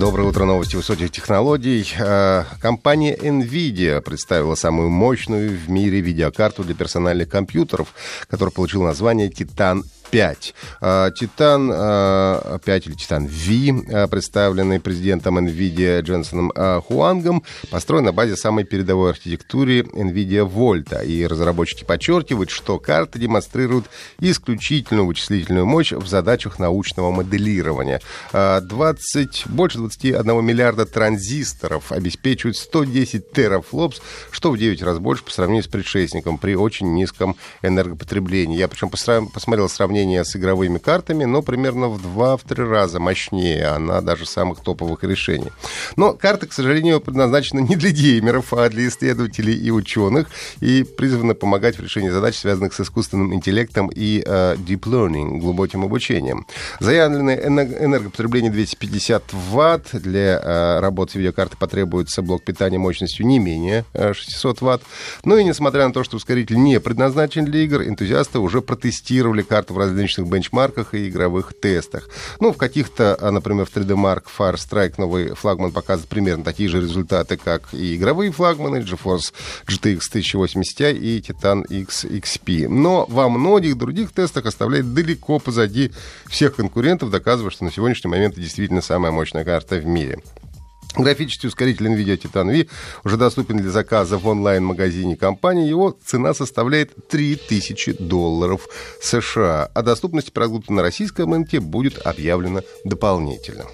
Доброе утро, новости высоких технологий. Э, компания NVIDIA представила самую мощную в мире видеокарту для персональных компьютеров, которая получила название Titan 5. А, Титан 5 а, или Титан V, а, представленный президентом NVIDIA Дженсоном Хуангом, построен на базе самой передовой архитектуры NVIDIA Volta. И разработчики подчеркивают, что карта демонстрирует исключительную вычислительную мощь в задачах научного моделирования. 20, больше 21 миллиарда транзисторов обеспечивают 110 терафлопс, что в 9 раз больше по сравнению с предшественником при очень низком энергопотреблении. Я причем посмотрел сравнение сравнение с игровыми картами, но примерно в 2-3 раза мощнее она даже самых топовых решений. Но карта, к сожалению, предназначена не для геймеров, а для исследователей и ученых, и призвана помогать в решении задач, связанных с искусственным интеллектом и э, deep learning, глубоким обучением. Заявленное энергопотребление 250 ватт. Для э, работы с видеокартой потребуется блок питания мощностью не менее э, 600 ватт. Ну и несмотря на то, что ускоритель не предназначен для игр, энтузиасты уже протестировали карту в различных бенчмарках и игровых тестах. Ну, в каких-то, а, например, в 3D Mark Far Strike новый флагман показывает примерно такие же результаты, как и игровые флагманы GeForce GTX 1080 Ti и Titan X XP. Но во многих других тестах оставляет далеко позади всех конкурентов, доказывая, что на сегодняшний момент это действительно самая мощная карта в мире. Графический ускоритель NVIDIA Titan V уже доступен для заказа в онлайн-магазине компании. Его цена составляет 3000 долларов США. О доступности продукта на российском рынке будет объявлено дополнительно.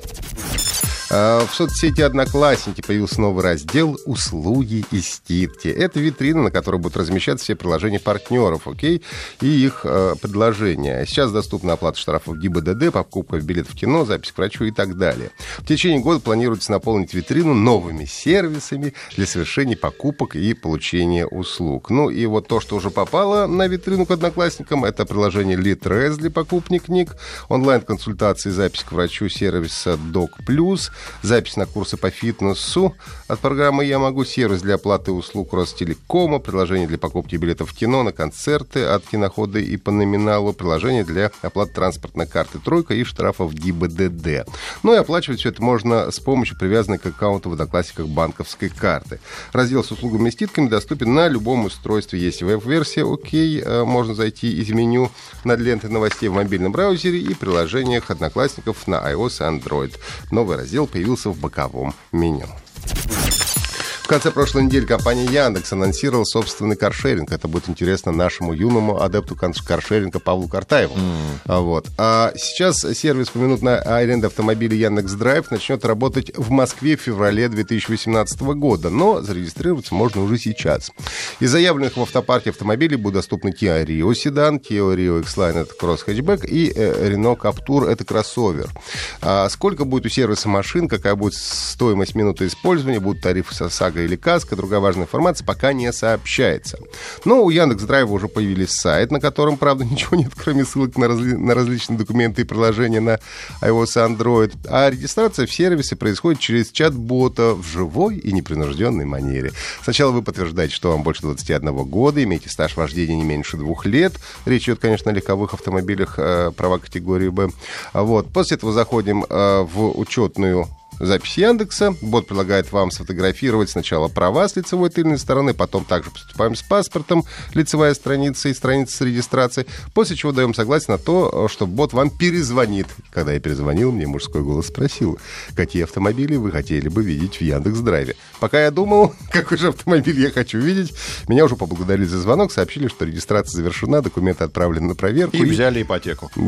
А, в соцсети «Одноклассники» появился новый раздел «Услуги и стирки». Это витрина, на которой будут размещаться все приложения партнеров, окей, и их э, предложения. Сейчас доступна оплата штрафов ГИБДД, покупка билетов в кино, запись к врачу и так далее. В течение года планируется наполнить витрину новыми сервисами для совершения покупок и получения услуг. Ну и вот то, что уже попало на витрину к «Одноклассникам», это приложение Litres для покупки книг, онлайн-консультации, запись к врачу сервиса «Док Плюс», запись на курсы по фитнесу от программы «Я могу», сервис для оплаты услуг Ростелекома, приложение для покупки билетов в кино, на концерты от кинохода и по номиналу, приложение для оплаты транспортной карты «Тройка» и штрафов ГИБДД. Ну и оплачивать все это можно с помощью привязанной к аккаунту в Одноклассниках банковской карты. Раздел с услугами и ститками доступен на любом устройстве. Есть веб-версия, окей, э, можно зайти из меню над лентой новостей в мобильном браузере и приложениях Одноклассников на iOS и Android. Новый раздел появился в боковом меню. В конце прошлой недели компания Яндекс анонсировала собственный каршеринг. Это будет интересно нашему юному адепту каршеринга Павлу Картаеву. Mm. Вот. А сейчас сервис поминутной аренды автомобилей Яндекс Драйв начнет работать в Москве в феврале 2018 года, но зарегистрироваться можно уже сейчас. Из заявленных в автопарке автомобилей будут доступны Kia Rio седан, Kia Rio X-Line это кросс-хэтчбэк и э, Renault Captur это кроссовер. А сколько будет у сервиса машин, какая будет стоимость минуты использования, будут тарифы со САГ Драга или Каска, другая важная информация пока не сообщается. Но у Яндекс Драйва уже появились сайт, на котором, правда, ничего нет, кроме ссылок на, разли... на различные документы и приложения на iOS и Android. А регистрация в сервисе происходит через чат-бота в живой и непринужденной манере. Сначала вы подтверждаете, что вам больше 21 года, имеете стаж вождения не меньше двух лет. Речь идет, конечно, о легковых автомобилях э, права категории Б. Вот. После этого заходим э, в учетную запись Яндекса. Бот предлагает вам сфотографировать сначала права с лицевой тыльной стороны, потом также поступаем с паспортом, лицевая страница и страница с регистрацией, после чего даем согласие на то, что бот вам перезвонит. Когда я перезвонил, мне мужской голос спросил, какие автомобили вы хотели бы видеть в Яндекс Драйве. Пока я думал, какой же автомобиль я хочу видеть, меня уже поблагодарили за звонок, сообщили, что регистрация завершена, документы отправлены на проверку. И взяли ипотеку.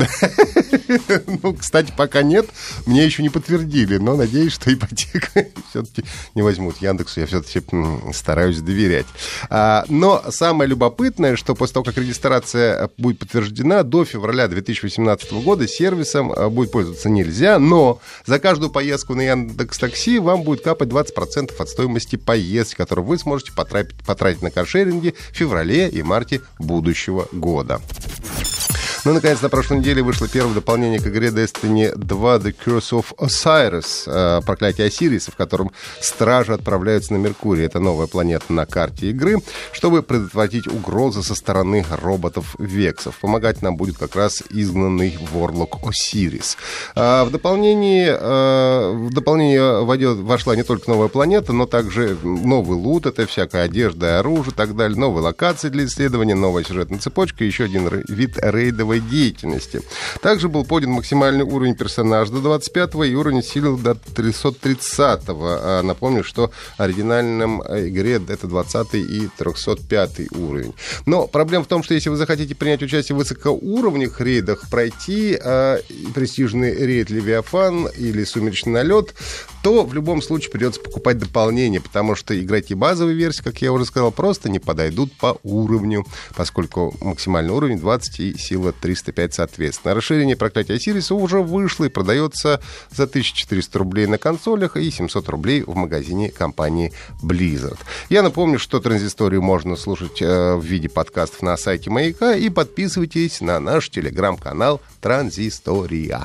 Ну, кстати, пока нет, мне еще не подтвердили, но надеюсь, надеюсь, что ипотека все-таки не возьмут. Яндексу я все-таки стараюсь доверять. А, но самое любопытное, что после того, как регистрация будет подтверждена, до февраля 2018 года сервисом а, будет пользоваться нельзя, но за каждую поездку на Яндекс Такси вам будет капать 20% от стоимости поездки, которую вы сможете потратить, потратить на каршеринге в феврале и марте будущего года. Ну, наконец, на прошлой неделе вышло первое дополнение к игре Destiny 2 The Curse of Osiris, э, проклятие Осириса, в котором стражи отправляются на Меркурий. Это новая планета на карте игры, чтобы предотвратить угрозы со стороны роботов-вексов. Помогать нам будет как раз изгнанный Ворлок Осирис. А в дополнении, э, в дополнение войдет, вошла не только новая планета, но также новый лут, это всякая одежда, оружие и так далее, новые локации для исследования, новая сюжетная цепочка, еще один вид рейдовой деятельности. Также был поднят максимальный уровень персонажа до 25 и уровень сил до 330 -го. Напомню, что в оригинальном игре это 20 и 305 уровень. Но проблема в том, что если вы захотите принять участие в высокоуровневых рейдах, пройти э, престижный рейд Левиафан или Сумеречный налет, то в любом случае придется покупать дополнение, потому что игроки базовой версии, как я уже сказал, просто не подойдут по уровню, поскольку максимальный уровень 20 и сила 305 соответственно. Расширение проклятия Сириса уже вышло и продается за 1400 рублей на консолях и 700 рублей в магазине компании Blizzard. Я напомню, что транзисторию можно слушать э, в виде подкастов на сайте Маяка и подписывайтесь на наш телеграм-канал Транзистория.